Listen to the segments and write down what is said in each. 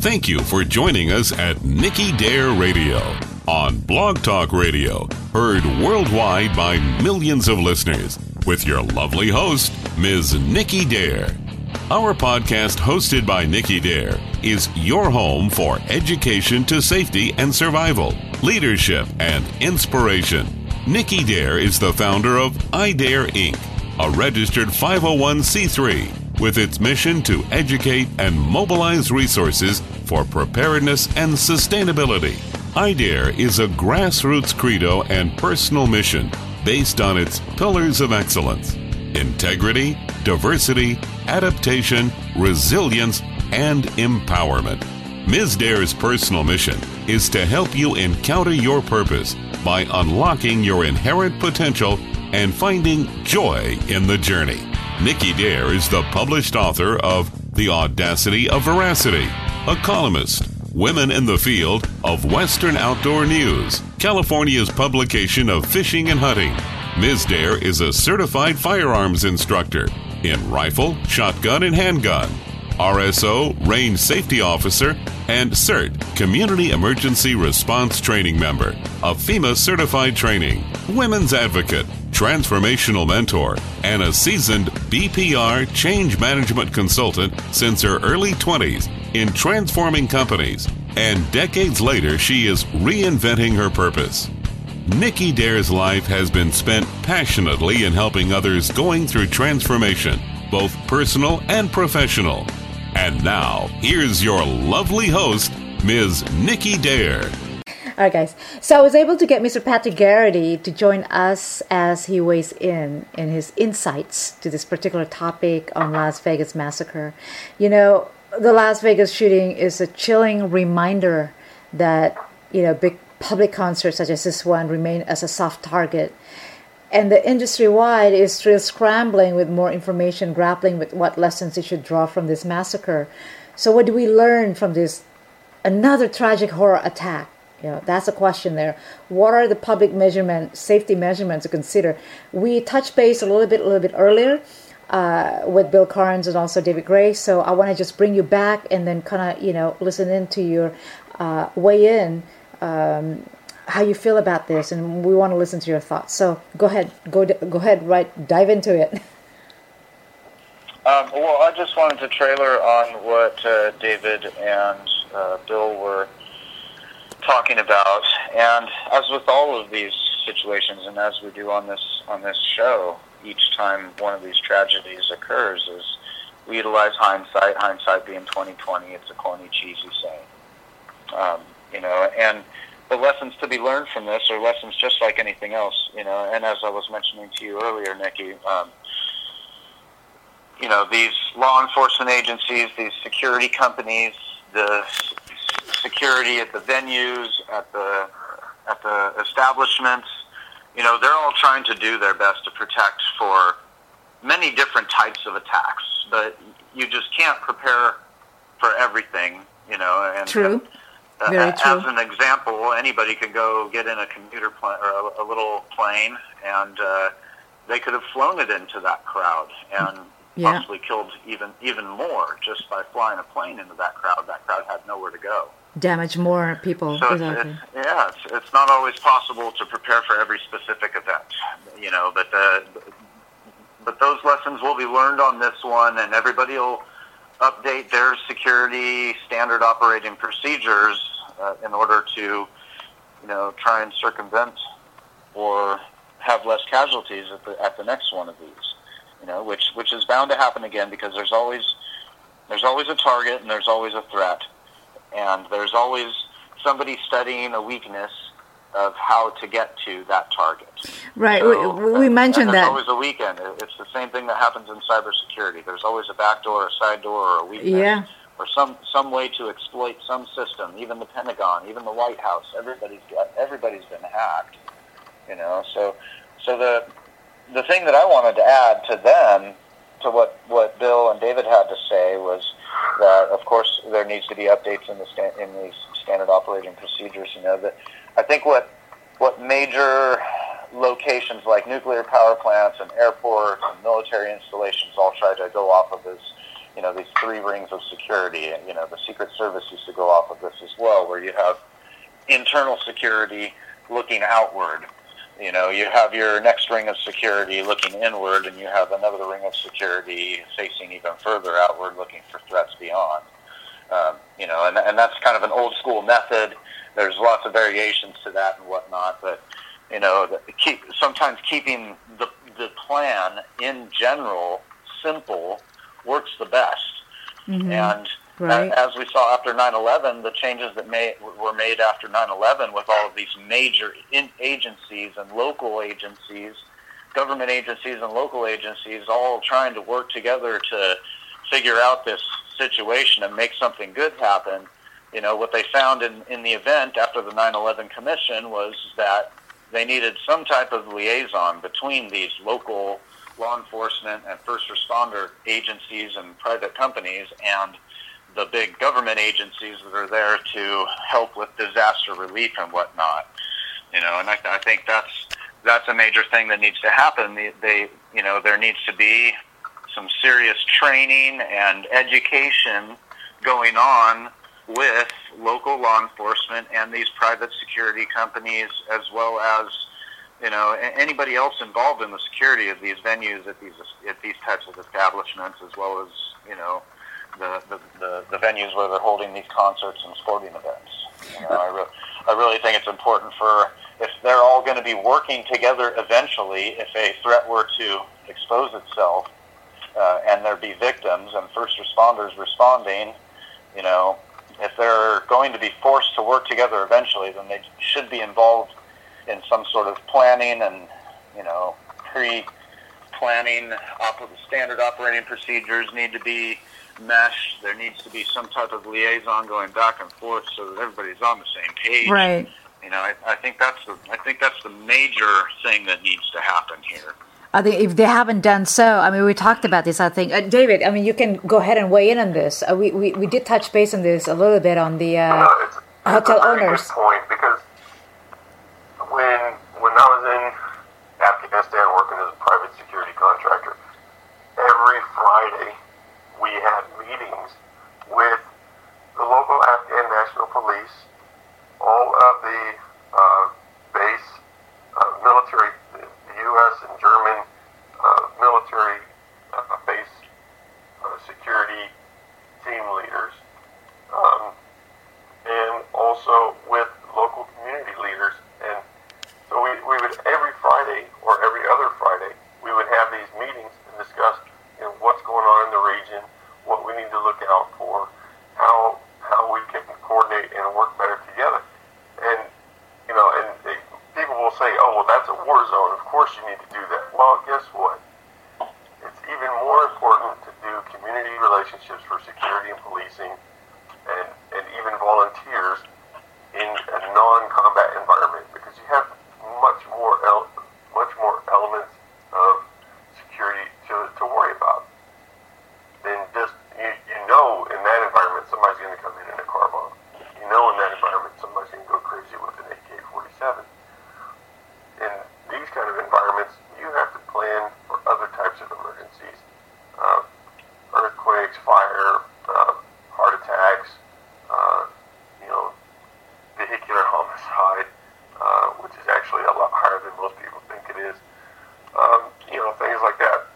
Thank you for joining us at Nikki Dare Radio on Blog Talk Radio, heard worldwide by millions of listeners, with your lovely host, Ms. Nikki Dare. Our podcast, hosted by Nikki Dare, is your home for education to safety and survival, leadership, and inspiration. Nikki Dare is the founder of iDare Inc., a registered 501c3 with its mission to educate and mobilize resources for preparedness and sustainability. iDare is a grassroots credo and personal mission based on its pillars of excellence integrity, diversity, adaptation, resilience, and empowerment. Ms. Dare's personal mission is to help you encounter your purpose by unlocking your inherent potential and finding joy in the journey. Nikki Dare is the published author of The Audacity of Veracity, a columnist, Women in the Field of Western Outdoor News, California's publication of Fishing and Hunting. Ms. Dare is a certified firearms instructor in rifle, shotgun, and handgun, RSO, range safety officer, and CERT, Community Emergency Response Training member of FEMA certified training, women's advocate, transformational mentor, and a seasoned BPR change management consultant since her early 20s in transforming companies. And decades later, she is reinventing her purpose. Nikki Dare's life has been spent passionately in helping others going through transformation, both personal and professional. And now, here's your lovely host, Ms. Nikki Dare. All right, guys. So I was able to get Mr. Patrick Garrity to join us as he weighs in in his insights to this particular topic on Las Vegas massacre. You know, the Las Vegas shooting is a chilling reminder that you know big public concerts such as this one remain as a soft target. And the industry wide is still scrambling with more information, grappling with what lessons they should draw from this massacre. So, what do we learn from this another tragic horror attack? Know, that's a question there. What are the public measurement, safety measurements to consider? We touched base a little bit, a little bit earlier uh, with Bill Carns and also David Gray. So I want to just bring you back and then kind of, you know, listen into your uh, weigh in um, how you feel about this, and we want to listen to your thoughts. So go ahead, go go ahead, right, dive into it. Um, well, I just wanted to trailer on what uh, David and uh, Bill were talking about, and as with all of these situations, and as we do on this on this show, each time one of these tragedies occurs, is we utilize hindsight. Hindsight being twenty twenty. It's a corny, cheesy saying, um, you know, and the lessons to be learned from this are lessons just like anything else, you know. And as I was mentioning to you earlier, Nikki, um, you know, these law enforcement agencies, these security companies, the security at the venues, at the at the establishments, you know, they're all trying to do their best to protect for many different types of attacks, but you just can't prepare for everything, you know. And, True. Uh, Very as an example, anybody could go get in a commuter plane or a, a little plane, and uh, they could have flown it into that crowd and Yeah. possibly killed even even more just by flying a plane into that crowd. That crowd had nowhere to go. Damage more people. So exactly. it's, yeah, it's, it's not always possible to prepare for every specific event, you know. But uh, but those lessons will be learned on this one, and everybody will update their security standard operating procedures uh, in order to, you know, try and circumvent or have less casualties at the at the next one of these. You know, which which is bound to happen again because there's always there's always a target and there's always a threat and there's always somebody studying a weakness of how to get to that target. Right. So, we, we and- mentioned and there's that. always a weekend. It's the same thing that happens in cybersecurity. There's always a back door, a side door, or a weakness, Yeah. or some some way to exploit some system. Even the Pentagon, even the White House. Everybody's got everybody's been hacked. You know, so so the the thing that I wanted to add to them, to what what Bill and David had to say was that of course there needs to be updates in the sta- in these standard operating procedures. You know that I think what what major locations like nuclear power plants and airports and military installations all try to go off of is you know, these three rings of security. You know, the Secret Service used to go off of this as well, where you have internal security looking outward. You know, you have your next ring of security looking inward, and you have another ring of security facing even further outward, looking for threats beyond. Um, you know, and, and that's kind of an old school method. There's lots of variations to that and whatnot, but you know, the, keep sometimes keeping the the plan in general simple works the best. Mhm. And Right. as we saw after 9/11, the changes that made, were made after 9/11 with all of these major agencies and local agencies, government agencies and local agencies, all trying to work together to figure out this situation and make something good happen. You know what they found in, in the event after the 9/11 Commission was that they needed some type of liaison between these local law enforcement and first responder agencies and private companies and the big government agencies that are there to help with disaster relief and whatnot. You know, and I, I think that's that's a major thing that needs to happen. They, they, you know, there needs to be some serious training and education going on with local law enforcement and these private security companies, as well as you know anybody else involved in the security of these venues at these at these types of establishments, as well as you know the the, the, the venues where they're holding these concerts and sporting events. You know, I, re- I really think it's important for if they're all going to be working together eventually, if a threat were to expose itself uh, and there be victims and first responders responding, you know, if they're going to be forced to work together eventually, then they should be involved in some sort of planning and, you know, pre-planning. Op- standard operating procedures need to be meshed. There needs to be some type of liaison going back and forth so that everybody's on the same page. Right. You know, I, I think that's the I think that's the major thing that needs to happen here. I think if they haven't done so, I mean, we talked about this. I think, uh, David. I mean, you can go ahead and weigh in on this. Uh, we, we we did touch base on this a little bit on the uh, No, it's, it's hotel a owners. Good point because when when I was in Afghanistan working as a private security contractor, every Friday we had meetings with the local Afghan National Police, all of the uh, base uh, military, the, U.S. and German uh, military uh, base uh, security team leaders. Um, and also with local community leaders. And so we, we would every Friday or every other Friday we would have these meetings and discuss you know what's going on in the region, what we need to look out for, how how we can coordinate and work better together. And you know, and they, people will say, oh well, that's a war zone. Of course you need to do that. Well, guess what? It's even more important to do community relationships for security and policing and, and even volunteers in a non-combat environment because you have much more el- much more elements of security to, to worry about than just you, you know in that environment somebody's going to come in in a car bomb. You know in that environment somebody's going to go crazy with an AK-47. In these kind of environments, you have to plan for other types of emergencies, uh, earthquakes, fire, uh, heart attacks, uh, you know, vehicular homicide, uh, which is actually a lot higher than most people think it is. Um, you know, things like that.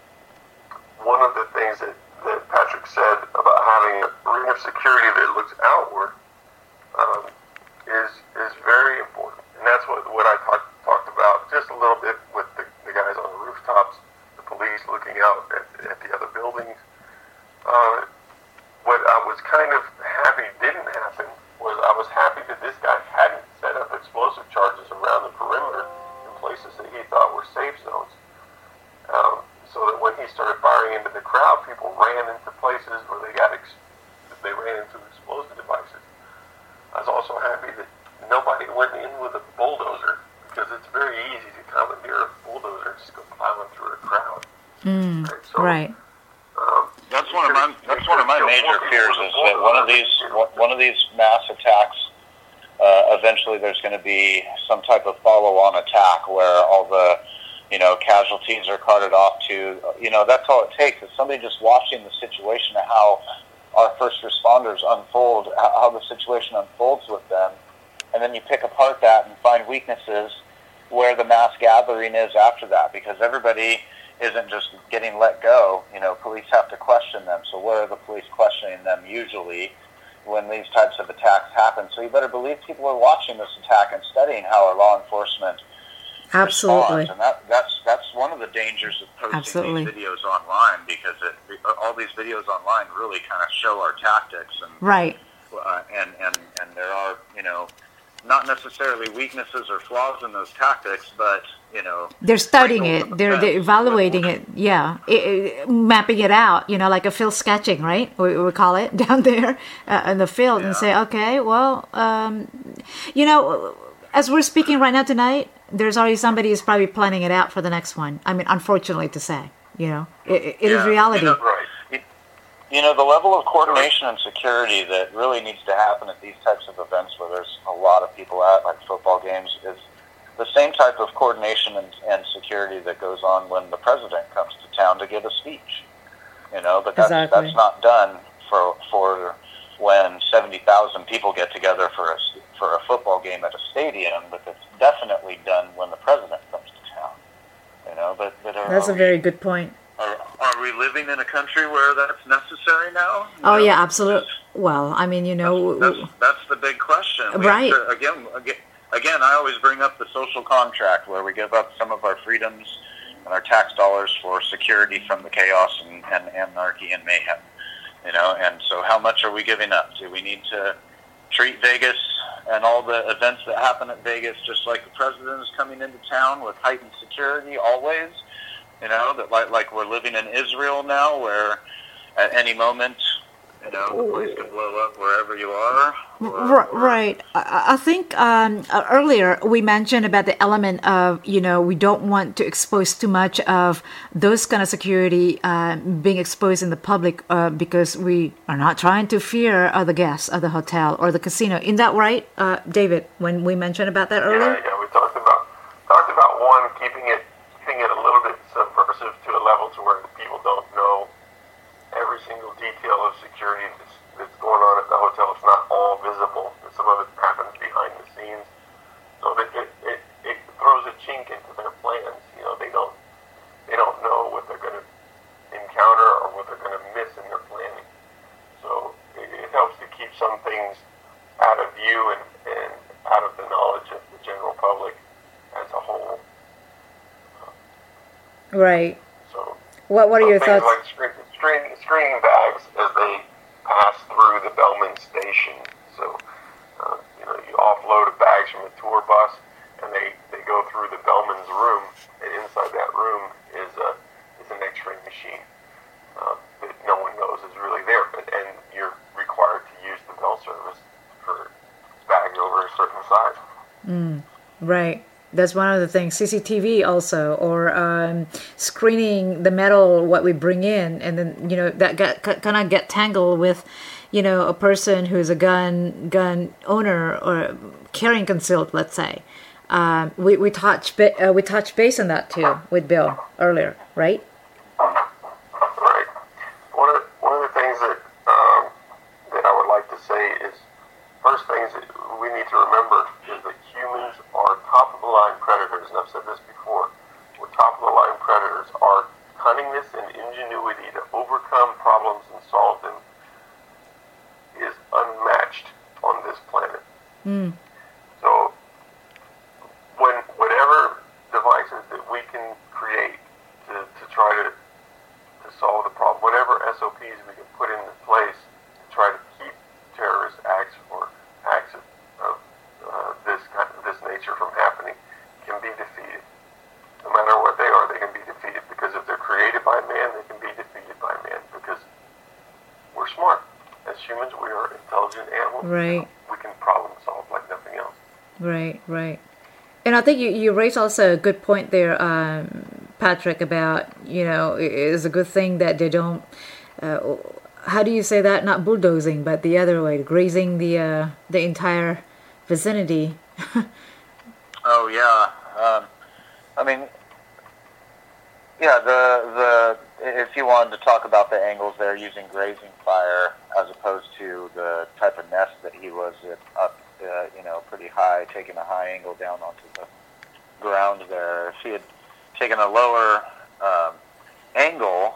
One of the things that, that Patrick said about having a ring of security that looks outward um, is is very important, and that's what what I talked talked about just a little bit with the, the guys on the rooftops, the police looking out at, at the other buildings. Uh, what I was kind of happy didn't happen was I was happy that this guy hadn't set up explosive charges around the perimeter in places that he thought were safe zones. Um, so that when he started firing into the crowd, people ran into places where they got ex- they ran into explosive devices. I was also happy that nobody went in with a bulldozer because it's very easy to commandeer a bulldozer and just go plowing through a crowd. Mm, Right, so, right. Um, That's one of my that's one of my major fears is that one of these one of these mass attacks. Uh, eventually, there's going to be some type of follow-on attack where all the, you know, casualties are carted off to, you know, that's all it takes is somebody just watching the situation of how our first responders unfold, how the situation unfolds with them, and then you pick apart that and find weaknesses where the mass gathering is after that, because everybody isn't just getting let go. You know, police have to question them. So where are the police questioning them usually when these types of attacks happen? So you better believe people are watching this attack and studying how our law enforcement Absolutely. responds. And that, that's that's one of the dangers of posting Absolutely. these videos online because it, all these videos online really kind of show our tactics and Right. uh, and and and there are you know not necessarily weaknesses or flaws in those tactics, but you know They're studying it. They're, they're evaluating it. Yeah, I- I- mapping it out. You know, like a field sketching, right? We, we call it down there uh, in the field, and say, okay, well, um, you know, as we're speaking right now tonight, there's already somebody who's probably planning it out for the next one. I mean, unfortunately to say, you know, it, it is Yeah, reality. You know, Right. you- you know, the level of coordination and security that really needs to happen at these types of events where there's a lot of people at, like football games, is the same type of coordination and, and security that goes on when the president comes to town to give a speech. You know, but that's Exactly. that's not done for for when seventy thousand people get together for a s- for a football game at a stadium. But it's definitely done when the president comes to town. You know, but but are, That's are a we- very good point. are, are we living in a country where that's necessary now? You Oh know, yeah, absolutely. Well, I mean, you know, That's, that's the big question. We Right. to- again, again, again, I always bring up the social contract where we give up some of our freedoms and our tax dollars for security from the chaos and, and anarchy and mayhem. You know, and so how much are we giving up? Do we need to treat Vegas and all the events that happen at Vegas just like the president is coming into town with heightened security always? You know, that like like we're living in Israel now, where at any moment, you know, the place could blow up wherever you are. or- right. I, I think um, uh, earlier we mentioned about the element of you know we don't want to expose too much of those kind of security uh, being exposed in the public uh, because we are not trying to fear other guests of the hotel or the casino. In that right, uh, David? When we mentioned about that earlier? Yeah, yeah, we talked about talked about one keeping it keeping it a little bit subversive to a level to where people don't know every single detail of security that's, that's going on at the hotel. It's not all visible. Some of it happens behind the scenes, so that it, it, it throws a chink into their plans. You know, they don't they don't know what they're going to encounter or what they're going to miss in their planning. So it, it helps to keep some things out of view and, and out of the knowledge of the general public as a whole. Right. So What What are your thoughts? like screen, screening, screening bags as they pass through the Bellman station. So uh, you know you offload bags from a tour bus, and they, they go through the Bellman's room, and inside that room is a is an X-ray machine uh, that no one knows is really there, but and you're required to use the Bell service for bags over a certain size. Right. That's one of the things. CCTV also, or um, screening the metal what we bring in, and then you know that get, kind of get tangled with, you know, a person who's a gun gun owner or carrying concealed, let's say. Um, we we touched uh, we touched base on that too with Bill earlier, right? Right. One of the things that that I would like to say is first things that we need to remember is that humans are top of the line predators, and I've said this before. We're top of the line predators. Our cunningness and ingenuity to overcome problems and solve them is unmatched on this planet. Hmm. So when whatever devices that we can create to, to try to to solve the problem, whatever SOPs we can put into place to try to keep terrorist acts or acts of, of uh, this kind this nature from happening can be defeated. No matter what they are, they can be defeated because if they're created by man, they can be defeated by man because we're smart. As humans, we are intelligent animals. Right. We can problem solve like nothing else. Right, right. And I think you, you raised also a good point there, um, Patrick, about, you know, it is a good thing that they don't, uh, how do you say that? Not bulldozing, but the other way, grazing the, uh, the entire vicinity. Oh yeah. Um, I mean, Yeah, the the if you wanted to talk about the angles there using grazing fire as opposed to the type of nest that he was at, up, uh, you know, pretty high, taking a high angle down onto the ground there. If he had taken a lower um, angle,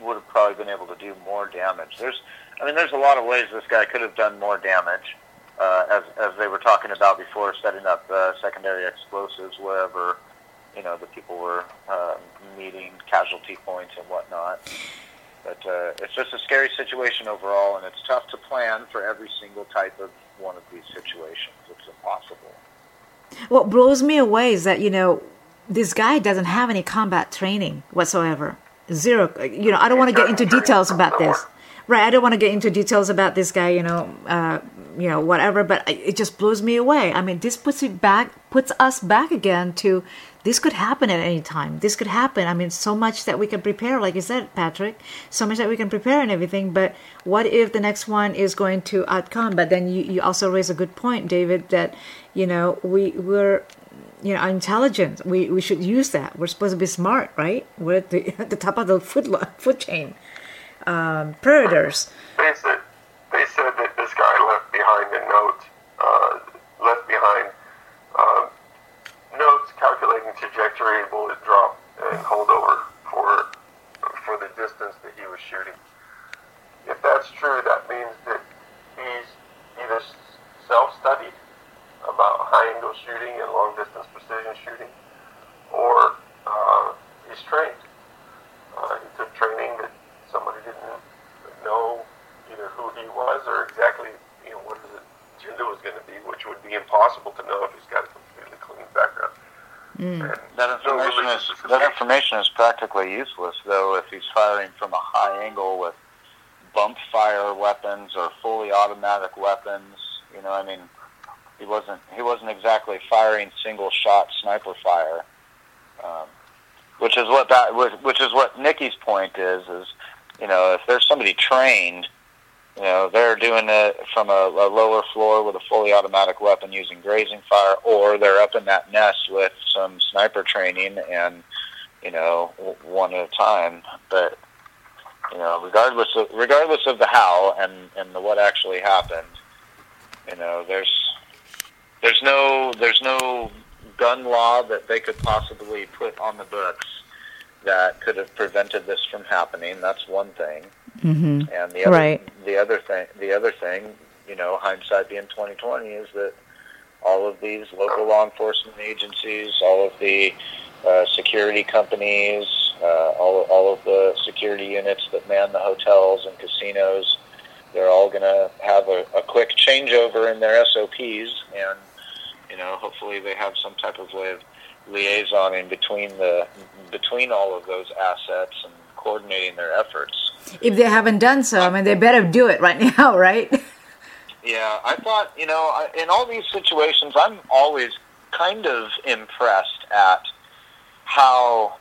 would have probably been able to do more damage. There's, I mean, there's a lot of ways this guy could have done more damage. Uh, as as they were talking about before, setting up uh, secondary explosives wherever you know the people were uh, meeting casualty points and whatnot. But uh, it's just a scary situation overall, and it's tough to plan for every single type of one of these situations. It's impossible. What blows me away is that you know this guy doesn't have any combat training whatsoever. Zero. You know, I don't want to get into details about this. Right, I don't want to get into details about this guy. You know, uh, you know, whatever. But it just blows me away. I mean, this puts it back, puts us back again to this could happen at any time. This could happen. I mean, so much that we can prepare, like you said, Patrick, so much that we can prepare and everything. But what if the next one is going to outcome? But then you, you also raise a good point, David, that, you know, we, we're, you know, intelligent. We, we should use that. We're supposed to be smart, right? We're at the, at the top of the food, food chain. Um, predators. They said, they said that this guy left behind a note, uh, left behind uh, notes calculating trajectory, bullet drop, and holdover for for the distance that he was shooting. If that's true, that means that he's either self-studied about high-angle shooting and long-distance precision shooting, or uh, he's trained. Uh, he took training that somebody didn't know either who he was or exactly you know what his agenda was going to be, which would be impossible to know if he's got a completely clean background. Mm. That information is that information is practically useless, though, if he's firing from a high angle with bump fire weapons or fully automatic weapons. You know, I mean, he wasn't he wasn't exactly firing single shot sniper fire, um, which is what that which is what Nikki's point is. Is you know, if there's somebody trained you know, they're doing it from a, a lower floor with a fully automatic weapon using grazing fire, or they're up in that nest with some sniper training and, you know, one at a time. But, you know, regardless of regardless of the how and and the what actually happened, you know, there's there's no there's no gun law that they could possibly put on the books that could have prevented this from happening. That's one thing. Mm-hmm. And the other, right. the other thing, the other thing, you know, hindsight being twenty twenty, is that all of these local law enforcement agencies, all of the uh, security companies, uh, all all of the security units that man the hotels and casinos, they're all going to have a, a quick changeover in their SOPs, and you know, hopefully they have some type of way of liaisoning between the between all of those assets and coordinating their efforts. If they haven't done so, I mean, they better do it right now, right? Yeah, I thought, you know, in all these situations, I'm always kind of impressed at how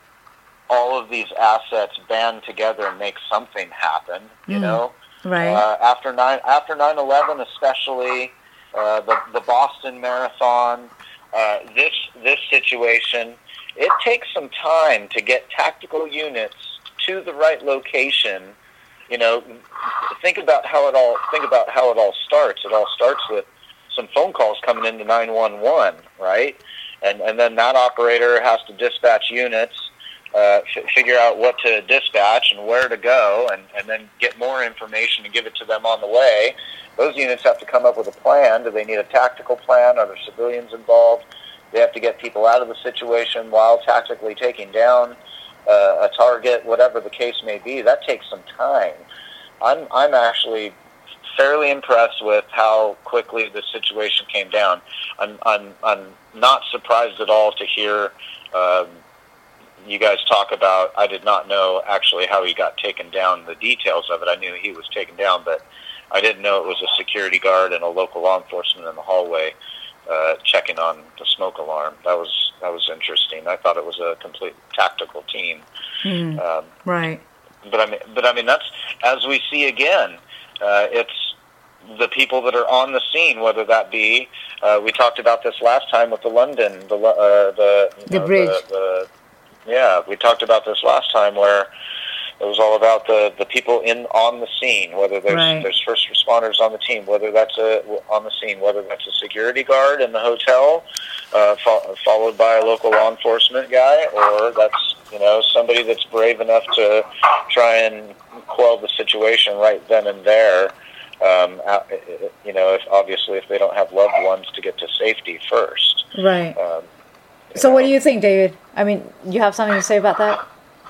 all of these assets band together and make something happen. You mm, know, right uh, after nine after nine eleven, especially uh, the the Boston Marathon, uh, this this situation, it takes some time to get tactical units to the right location, you know, think about how it all think about how it all starts. It all starts with some phone calls coming into 911, right? And and then that operator has to dispatch units, uh, f- figure out what to dispatch and where to go, and and then get more information and give it to them on the way. Those units have to come up with a plan. Do they need a tactical plan? Are there civilians involved? They have to get people out of the situation while tactically taking down uh, a target, whatever the case may be, that takes some time. I'm I'm actually fairly impressed with how quickly the situation came down. I'm I'm I'm not surprised at all to hear um, you guys talk about. I did not know actually how he got taken down. The details of it, I knew he was taken down, but I didn't know it was a security guard and a local law enforcement in the hallway uh, checking on the smoke alarm. That was that was interesting. I thought it was a complete tactical team. Mm, um, right. But I mean, but I mean that's as we see again. Uh, it's the people that are on the scene, whether that be uh, we talked about this last time with the London, the uh, the the know, bridge, the, Yeah, we talked about this last time where it was all about the, the people in on the scene, whether there's Right. there's first responders on the team, whether that's a on the scene, whether that's a security guard in the hotel, uh, fo- followed by a local law enforcement guy, or that's you know somebody that's brave enough to try and quell the situation right then and there. Um, you know, if obviously if they don't have loved ones to get to safety first. Right. Um, So, what do you think, David? I mean, you have something to say about that?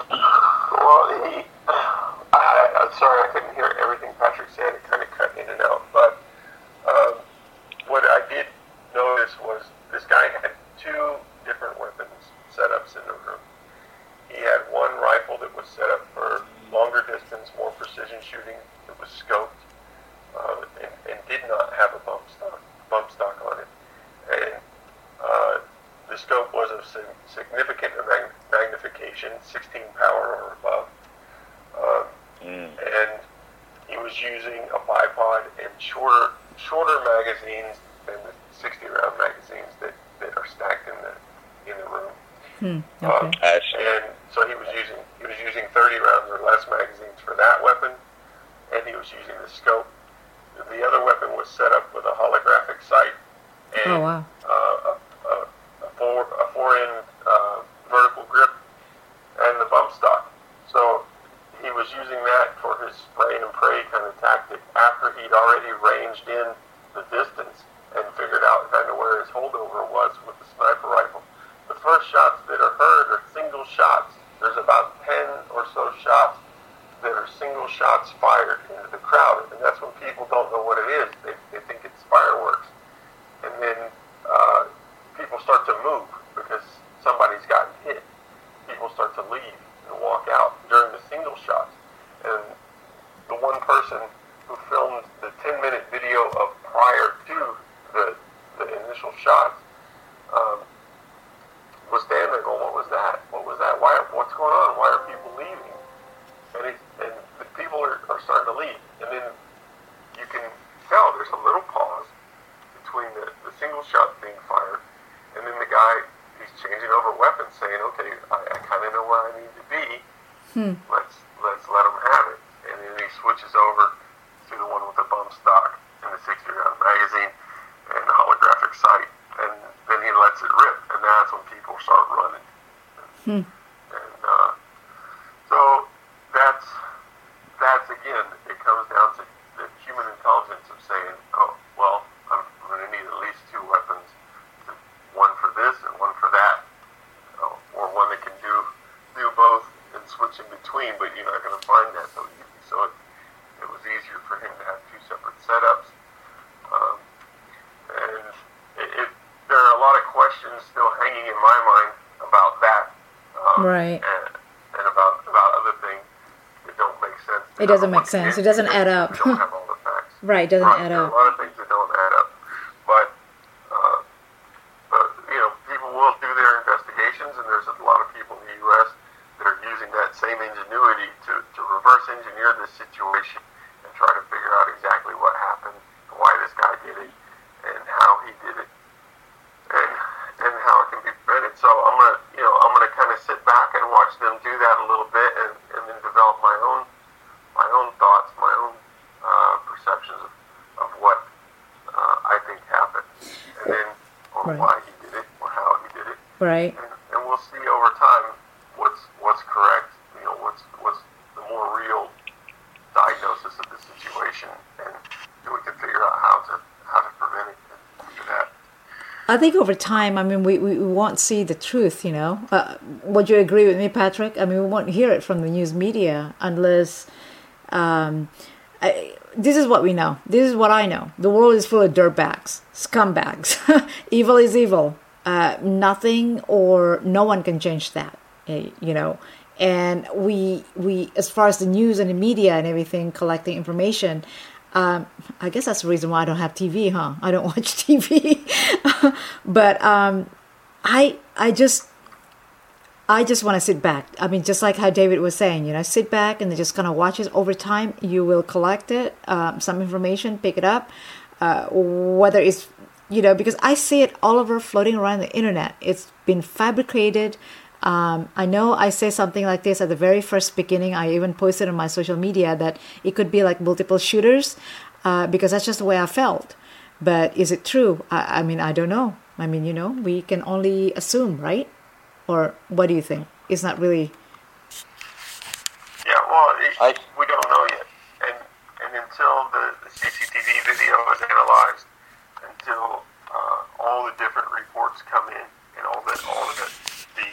Well, he, I, I'm sorry, I couldn't hear everything Patrick said. It kind of cut in and out. But um, what I did notice was this guy had two different weapons setups in the room. He had one rifle that was set up for longer distance, more precision shooting. It was scoped uh, and, and did not have a bump stock, bump stock on it. And uh, the scope was of significant magnification, 16 power or above. Um, mm, and he was using a bipod and shorter shorter magazines than the 60 round magazines that, that are stacked in the in the room. Hmm. Um, Okay. I see. and so he was using he was using 30 rounds or less magazines for that weapon, and he was using the scope. The other weapon was set up with a holographic sight and Oh, wow. uh, a, a, a four a four in uh, vertical grip and the bump stock. So he was using his spray and pray kind of tactic after he'd already ranged in the distance and figured out kind of where his holdover was with the sniper rifle. The first shots that are heard are single shots. There's about 10 or so shots that are single shots fired into the crowd, and that's when people don't know what it is. They, they think it's fireworks. And then uh, people start to move because somebody's gotten hit. People start to leave and walk out during the single shots. And the one person who filmed the 10 minute video of prior to the, the initial shots um, was standing there going, What was that? What was that? Why, what's going on? Why are people leaving? And, it, and the people are, are starting to leave. And then you can tell there's a little pause between the, the single shot being fired and then the guy he's changing over weapons saying okay i, I kind of know where i need to be let's let's let him have it and then he switches over to the one with the bump stock and the 60 round magazine and the holographic sight. And then he lets it rip and that's when people start running. And uh, so that's that's again, it comes down to the human intelligence of saying, oh, well, I'm, I'm going to need at least two weapons, one for this and one for that, uh, or one that can do do both and switch in between. But you're not going to find that so easy. So it, it was easier for him to have two separate setups. Um, and it, it, there are a lot of questions still hanging in my mind about that. Um, Right. And, and about about other things that don't make sense. It doesn't make sense. It doesn't add up. We don't have all the facts. Right, doesn't Right, add up. A lot of things that don't add up. But, uh, but you know, people will do their investigations, and there's a lot of people in the U.S. that are using that same ingenuity to, to reverse engineer this situation and try to figure out exactly what happened, why this guy did it, and how he did it, and and how it can be prevented. So I'm gonna, you know, I'm gonna kind of sit back and watch them do that a little bit, and, and then develop my own my own thoughts, my own uh, perceptions of, of what uh, I think happened, and then or Right. why he did it, or how he did it, Right. and, and we'll see over time what's what's correct. You know, what's what's the more real diagnosis of the situation, and then we can figure out how to how to prevent it after that. I think over time, I mean, we, we, we won't see the truth, you know. Uh, would you agree with me, Patrick? I mean, we won't hear it from the news media unless. Um, I, this is what we know. This is what I know. The world is full of dirtbags, scumbags. evil is evil. Uh, nothing or no one can change that, eh, you know. And we we as far as the news and the media and everything collecting information, um, I guess that's the reason why I don't have TV, huh? I don't watch TV. but um, I I just I just want to sit back. I mean, just like how David was saying, you know, sit back and just kind of watch it over time. You will collect it, um, some information, pick it up, uh, whether it's, you know, because I see it all over floating around the internet. It's been fabricated. Um, I know I say something like this at the very first beginning. I even posted on my social media that it could be like multiple shooters uh, because that's just the way I felt. But is it true? I, I mean, I don't know. I mean, you know, we can only assume, right? Or what do you think? It's not really. Yeah, well, it, I, we don't know yet, and and until the, the CCTV video is analyzed, until uh, all the different reports come in, and all the all the the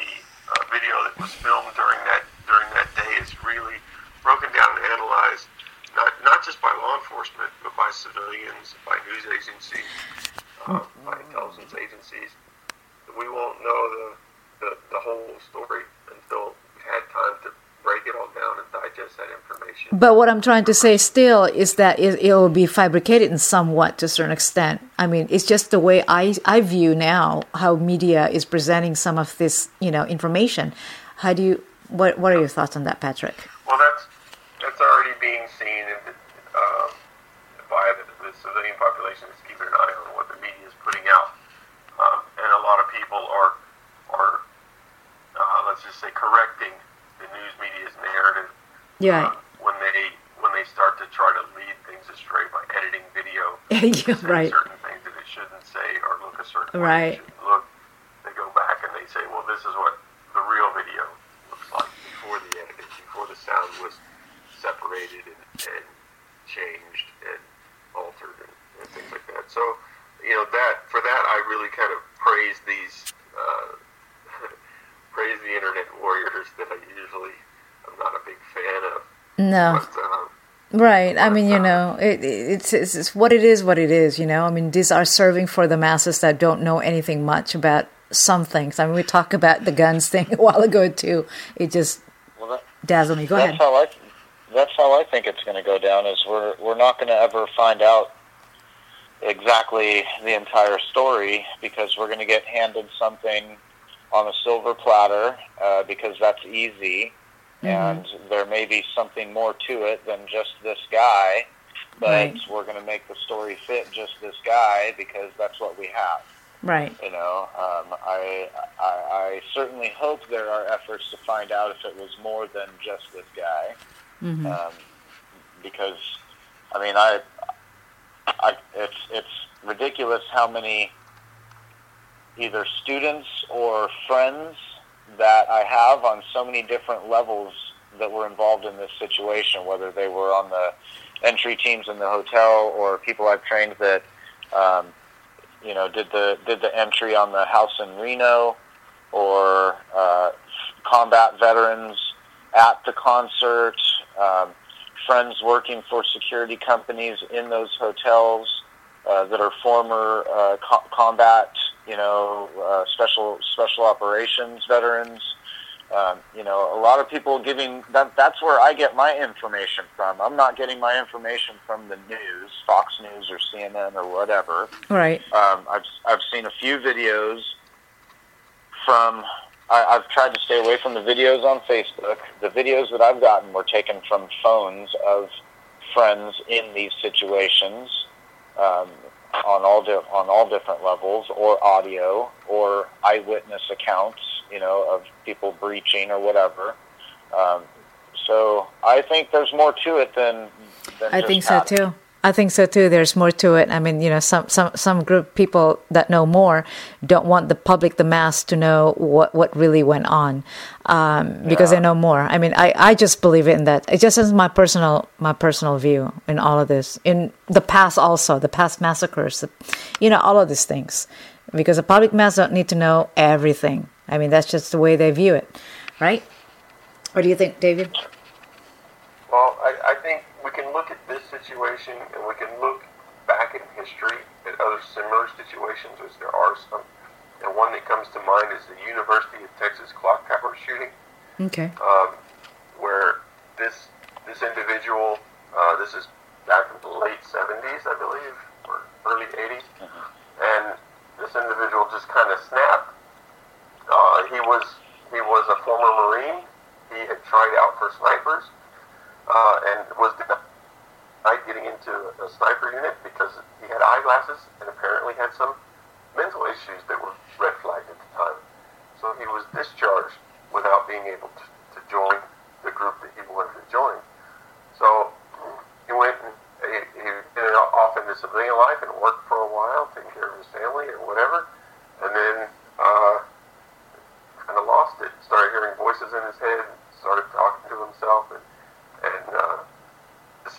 uh, video that was filmed during that during that day is really broken down and analyzed, not not just by law enforcement, but by civilians, by news agencies, uh, by intelligence agencies. We won't know the, the the whole story until we've had time to break it all down and digest that information. But what I'm trying to say still is that it, will be fabricated in somewhat to a certain extent. I mean, it's just the way I, I view now how media is presenting some of this, you know, information. How do you, what, what are your thoughts on that, Patrick? Well, that's, that's already being seen in the, uh, by the, the civilian population is keeping an eye on what the media is putting out. Um, and a lot of people are, are uh, let's just say, correcting the news media's narrative. Yeah. Uh, when they when they start to try to lead things astray by editing video, yeah, right. certain things that it shouldn't say or look a certain right. way. Right. Look, they go back and they say, well, this is what the real video looks like before the editing, before the sound was separated and, and changed and altered and, and things like that. So, you know, that for that I really kind of praise these. Uh, praise the internet warriors that I usually I'm not a big fan of. No. But, um, Right. I mean, you know, it, it's, it's, it's what it is. What it is. You know. I mean, these are serving for the masses that don't know anything much about some things. I mean, we talked about the guns thing a while ago too. It just well, that, dazzled me. Go that's ahead. How I, that's how I think it's going to go down. Is we're we're not going to ever find out exactly the entire story because we're going to get handed something on a silver platter uh, because that's easy, mm-hmm. and there may be something more to it than just this guy. But right. we're going to make the story fit just this guy because that's what we have. Right. You know, um, I, I I certainly hope there are efforts to find out if it was more than just this guy, mm-hmm. um, because I mean I, I it's it's ridiculous how many either students or friends that I have on so many different levels that were involved in this situation, whether they were on the entry teams in the hotel or people I've trained that, um, you know, did the did the entry on the house in Reno, or uh, combat veterans at the concert, um, friends working for security companies in those hotels uh, that are former uh, co- combat you know, uh, special special operations veterans. Um, you know, a lot of people giving that. That's where I get my information from. I'm not getting my information from the news, Fox News or CNN or whatever. Right. Um, I've I've seen a few videos from. I, I've tried to stay away from the videos on Facebook. The videos that I've gotten were taken from phones of friends in these situations. Um, on all di- on all different levels, or audio, or eyewitness accounts, you know, of people breaching or whatever. Um, so I think there's more to it than. than I think so too. I think so too. There's more to it. I mean, you know, some some some group people that know more don't want the public, the mass, to know what what really went on um, because yeah. they know more. I mean, I, I just believe in that. It just is my personal my personal view in all of this. In the past, also the past massacres, the, you know, all of these things, because the public mass don't need to know everything. I mean, that's just the way they view it, right? What do you think, David? Well, I, I think we can look at situation and we can look back in history at other similar situations, as there are some. And one that comes to mind is the University of Texas clock tower shooting. Okay. Um, where this this individual, uh, this is back in the late 70s, I believe, or early 80s, mm-hmm. and this individual just kind of snapped. Uh, he was he was a former Marine. He had tried out for snipers uh, and was getting into a sniper unit because he had eyeglasses and apparently had some mental issues that were red flagged at the time. So he was discharged without being able to, to join the group that he wanted to join. So he went and he, he ended off into civilian life and worked for a while, taking care of his family or whatever, and then uh, kind of lost it. Started hearing voices in his head, started talking to himself, and,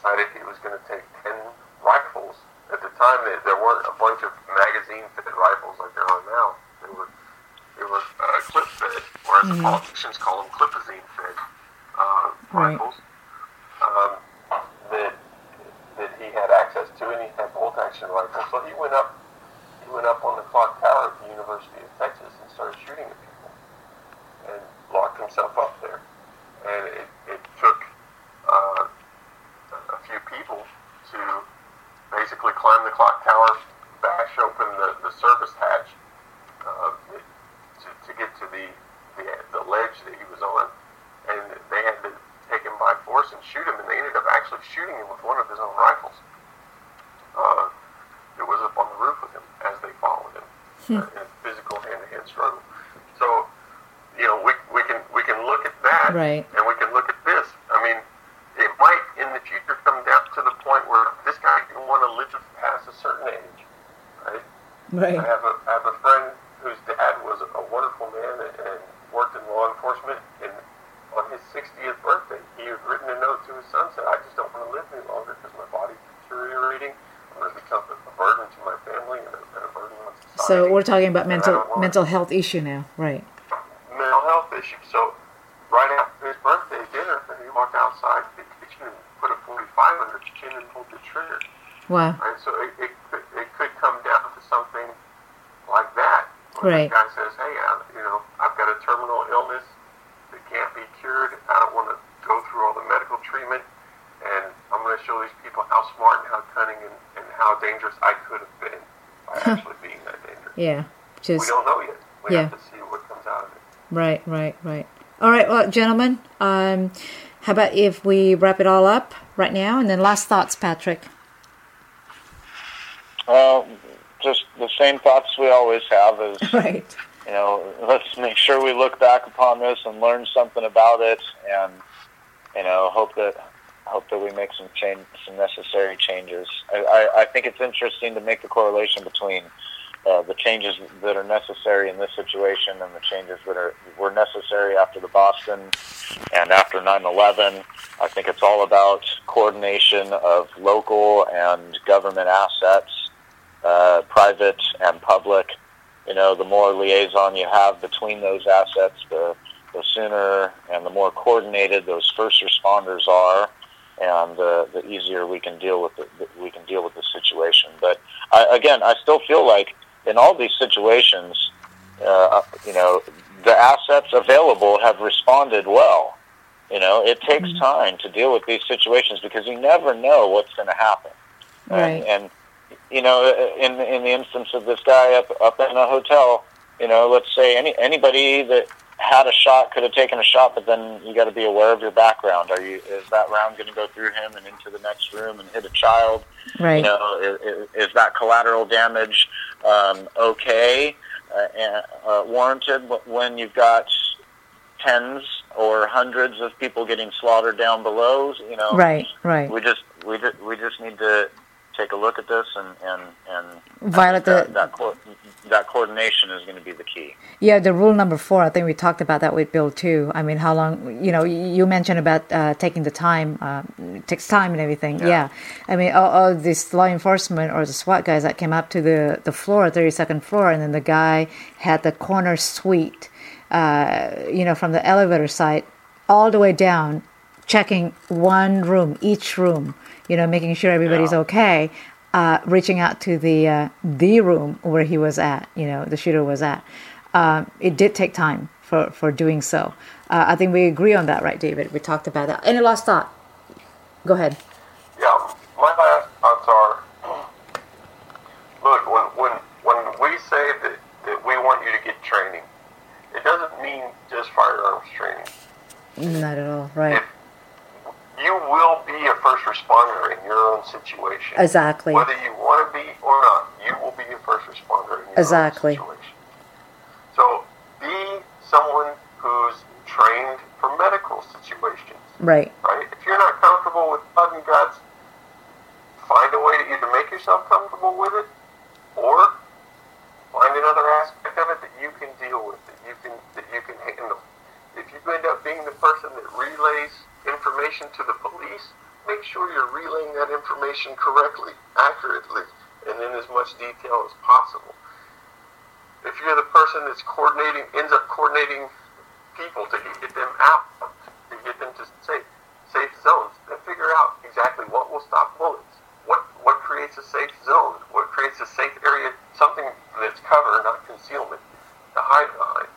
decided he was going to take 10 rifles. At the time, they, there weren't a bunch of magazine-fitted rifles like there are now. They were they were uh, clip-fed, or as the politicians call them, clipazine-fed uh, Right. rifles um, that that he had access to, and he had bolt-action rifles. So he went up he went up on the clock tower at the University of Texas and started shooting at people, and locked himself up there. And it, it took uh, a a few people to basically climb the clock tower, bash open the, the service hatch uh, to, to get to the, the the ledge that he was on, and they had to take him by force and shoot him, and they ended up actually shooting him with one of his own rifles. Uh, it was up on the roof with him as they followed him uh, in a physical hand-to-hand struggle. So, you know, we, we can we can look at that, Right. and we can look at this. I mean, it might in the future come down to the point where this guy didn't want to live past a certain age, right? Right. I have a I have a friend whose dad was a wonderful man and, and worked in law enforcement. And on his 60th birthday, he had written a note to his son said, "I just don't want to live any longer because my body's deteriorating. I'm going to become a burden to my family and a, and a burden on society." So we're talking about mental mental health issue now, right? mental health issue. So right after his birthday dinner, he walked outside the kitchen and put a 45 under his chin and pulled the trigger. Wow. Right? So it, it, could, it could come down to something like that. Right. The guy says, hey, I, you know, I've got a terminal illness that can't be cured. I don't want to go through all the medical treatment. And I'm going to show these people how smart and how cunning and, and how dangerous I could have been by actually being that dangerous. Yeah. just We don't know yet. We Yeah. have to see what comes out of it. right, right, right. All right, well, gentlemen, um, how about if we wrap it all up right now, and then last thoughts, Patrick. Well, just the same thoughts we always have is, Right. you know, let's make sure we look back upon this and learn something about it, and you know, hope that hope that we make some change, some necessary changes. I, I, I think it's interesting to make the correlation between uh, the changes that are necessary in this situation and the changes that are were necessary after the Boston and after 9/11. I think it's all about coordination of local and government assets, uh, private and public. You know, the more liaison you have between those assets, the the sooner and the more coordinated those first responders are, and uh, the easier we can deal with the, we can deal with the situation. But I, again, I still feel like in all these situations, uh, you know, the assets available have responded well. You know, it takes time to deal with these situations because you never know what's going to happen. Right. And, and you know, in in the instance of this guy up up in a hotel, you know, let's say any anybody that had a shot could have taken a shot, but then you got to be aware of your background. Are you is that round going to go through him and into the next room and hit a child? Right. You know, is, is that collateral damage um, okay uh, and, uh, warranted when you've got tens or hundreds of people getting slaughtered down below? You know, Right. Right. we just we just, we just need to take a look at this and and and Violet, that the- that, co- that coordination is going to be the key. Yeah, the rule number four. I think we talked about that with Bill too. I mean, how long? You know, you mentioned about uh, taking the time. Uh, it takes time and everything. Yeah. I mean, all, all this law enforcement or the SWAT guys that came up to the the floor, thirty second floor, and then the guy had the corner suite. Uh, you know, from the elevator side all the way down, checking one room, each room. You know, making sure everybody's Yeah. okay. Uh, reaching out to the uh, the room where he was at. You know, the shooter was at um, it did take time for, for doing so. Uh, I think we agree on that, right, David? We talked about that. Any last thought? Go ahead. Yeah, my last thoughts are, look, when, when, when we say that, that we want you to get training, it doesn't mean just firearms training. Not at all, right? If you will be a first responder in your own situation. Exactly. Whether you want to be or not, you will be a first responder in your exactly. own situation. So be someone who's trained for medical situations. Right. Information correctly, accurately, and in as much detail as possible. If you're the person that's coordinating, ends up coordinating people to get them out, to get them to safe, safe zones, then figure out exactly what will stop bullets, what what creates a safe zone, what creates a safe area, something that's cover, not concealment, to hide behind.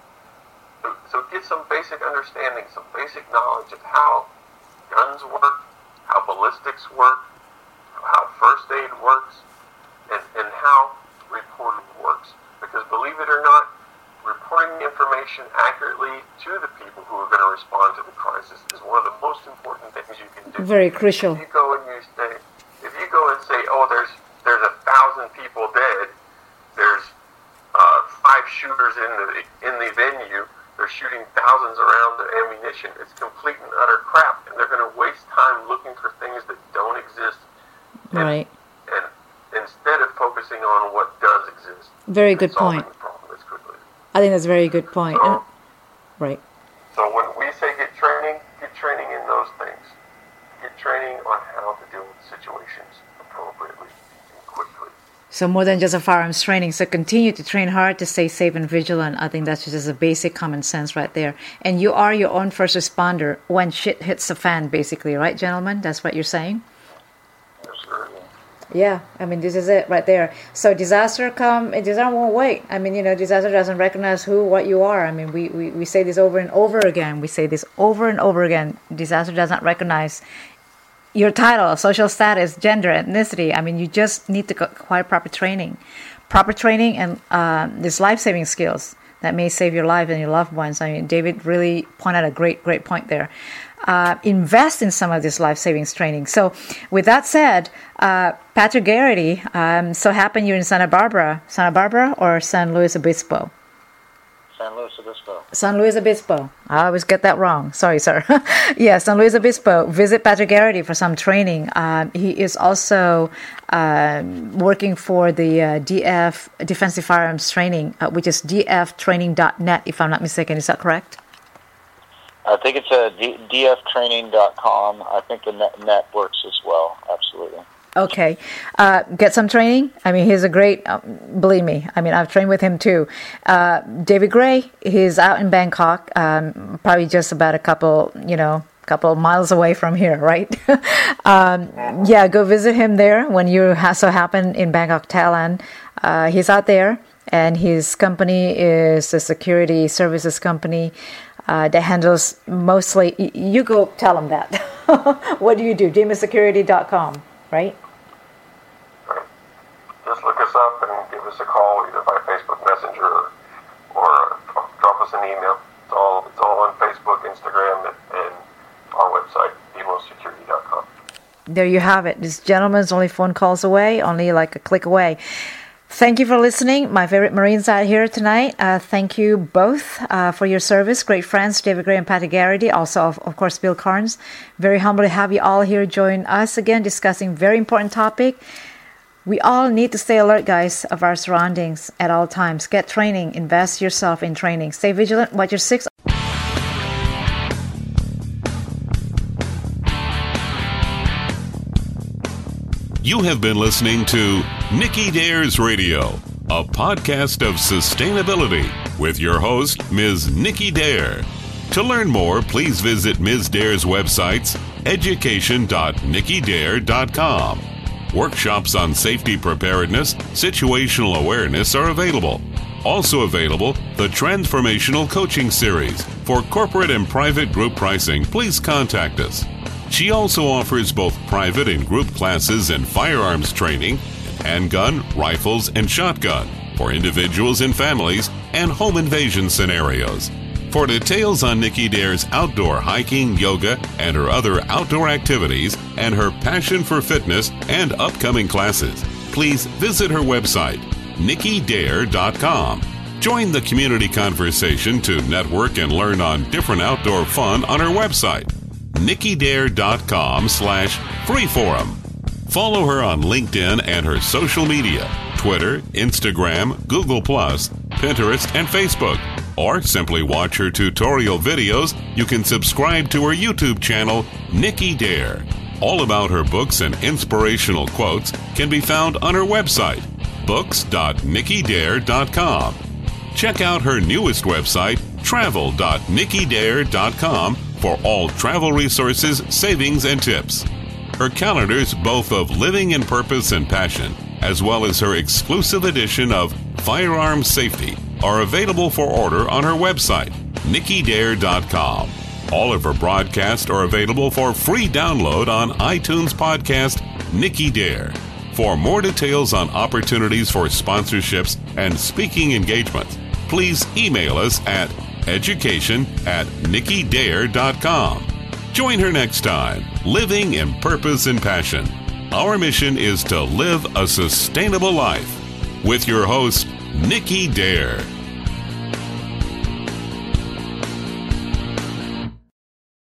So, so get some basic understanding, some basic knowledge of how guns work, how ballistics work, works, and, and how reporting works. Because believe it or not, reporting information accurately to the people who are going to respond to the crisis is one of the most important things you can do. Very crucial. If you go and you say, if you go and say, oh, there's there's a thousand people dead, there's uh, five shooters in the in the venue, they're shooting thousands around the ammunition. It's complete and utter crap, and they're going to waste time looking for things that don't exist. Right. And instead of focusing on what does exist. Very good point. The problem as quickly. I think that's a very good point. So, right. so when we say get training, get training in those things. Get training on how to deal with situations appropriately and quickly. So more than just a firearms training. So continue to train hard to stay safe and vigilant. I think that's just a basic common sense right there. And you are your own first responder when shit hits the fan, basically, right, gentlemen? That's what you're saying. Yeah, I mean this is it right there. So disaster come, disaster won't wait. I mean, you know, disaster doesn't recognize who, what you are. I mean, we, we, we say this over and over again. We say this over and over again. Disaster does not recognize your title, social status, gender, ethnicity. I mean, you just need to acquire proper training, proper training, and uh, these life saving skills that may save your life and your loved ones. I mean, David really pointed out a great, great point there. Uh, invest in some of this life savings training. So, with that said, uh, Patrick Garrity, um, so happen you're in Santa Barbara, Santa Barbara or San Luis Obispo? San Luis Obispo. San Luis Obispo. I always get that wrong. Sorry, sir. yeah, San Luis Obispo. Visit Patrick Garrity for some training. Um, he is also um, working for the uh, DF Defensive Firearms Training, uh, which is dftraining.net, if I'm not mistaken. Is that correct? I think it's a D- dftraining.com. I think the net, net works as well. Absolutely. Okay. Uh, get some training. I mean, he's a great, uh, believe me, I mean, I've trained with him too. Uh, David Gray, he's out in Bangkok, um, probably just about a couple, you know, couple miles away from here, right? um, yeah, go visit him there when you ha- so happen in Bangkok, Thailand. Uh, he's out there, and his company is a security services company uh, that handles mostly. y- You go tell them that. what do you do? DeimosSecurity.com, right? Right. Just look us up and give us a call either by Facebook Messenger or, or drop us an email. It's all it's all on Facebook, Instagram, and, and our website, deimossecurity.com. there you have it. This gentleman's only phone calls away, only like a click away. Thank you for listening. My favorite Marines out here tonight. Uh, thank you both uh, for your service. Great friends, David Gray and Patty Garrity. Also, of, of course, Bill Carns. Very humble to have you all here join us again, discussing very important topic. We all need to stay alert, guys, of our surroundings at all times. Get training. Invest yourself in training. Stay vigilant. Watch your six. You have been listening to Nikki Dares Radio, a podcast of sustainability with your host, Ms. Nikki Dare. To learn more, please visit Ms. Dare's websites education.nikkidare.com. Workshops on safety preparedness, situational awareness are available. Also available, the Transformational Coaching Series. For corporate and private group pricing, please contact us. She also offers both private and group classes in firearms training, handgun, rifles, and shotgun for individuals and families, and home invasion scenarios. For details on Nikki Dare's outdoor hiking, yoga, and her other outdoor activities, and her passion for fitness and upcoming classes, please visit her website, nikkidare.com. Join the community conversation to network and learn on different outdoor fun on her website, nikkidare.com slash freeforum. Follow her on LinkedIn and her social media, Twitter, Instagram, Google+, Pinterest, and Facebook. Or simply watch her tutorial videos. You can subscribe to her YouTube channel, Nikki Dare. All about her books and inspirational quotes can be found on her website, books.nikkidare.com. Check out her newest website, travel.nikkidare.com, for all travel resources, savings, and tips. Her calendars, both of Living in Purpose and Passion, as well as her exclusive edition of Firearm Safety, are available for order on her website, nikkidare.com. All of her broadcasts are available for free download on iTunes podcast Nikki Dare. For more details on opportunities for sponsorships and speaking engagements, please email us at education at nikkidare.com. Join her next time, living in purpose and passion. Our mission is to live a sustainable life. With your host, Nikki Dare.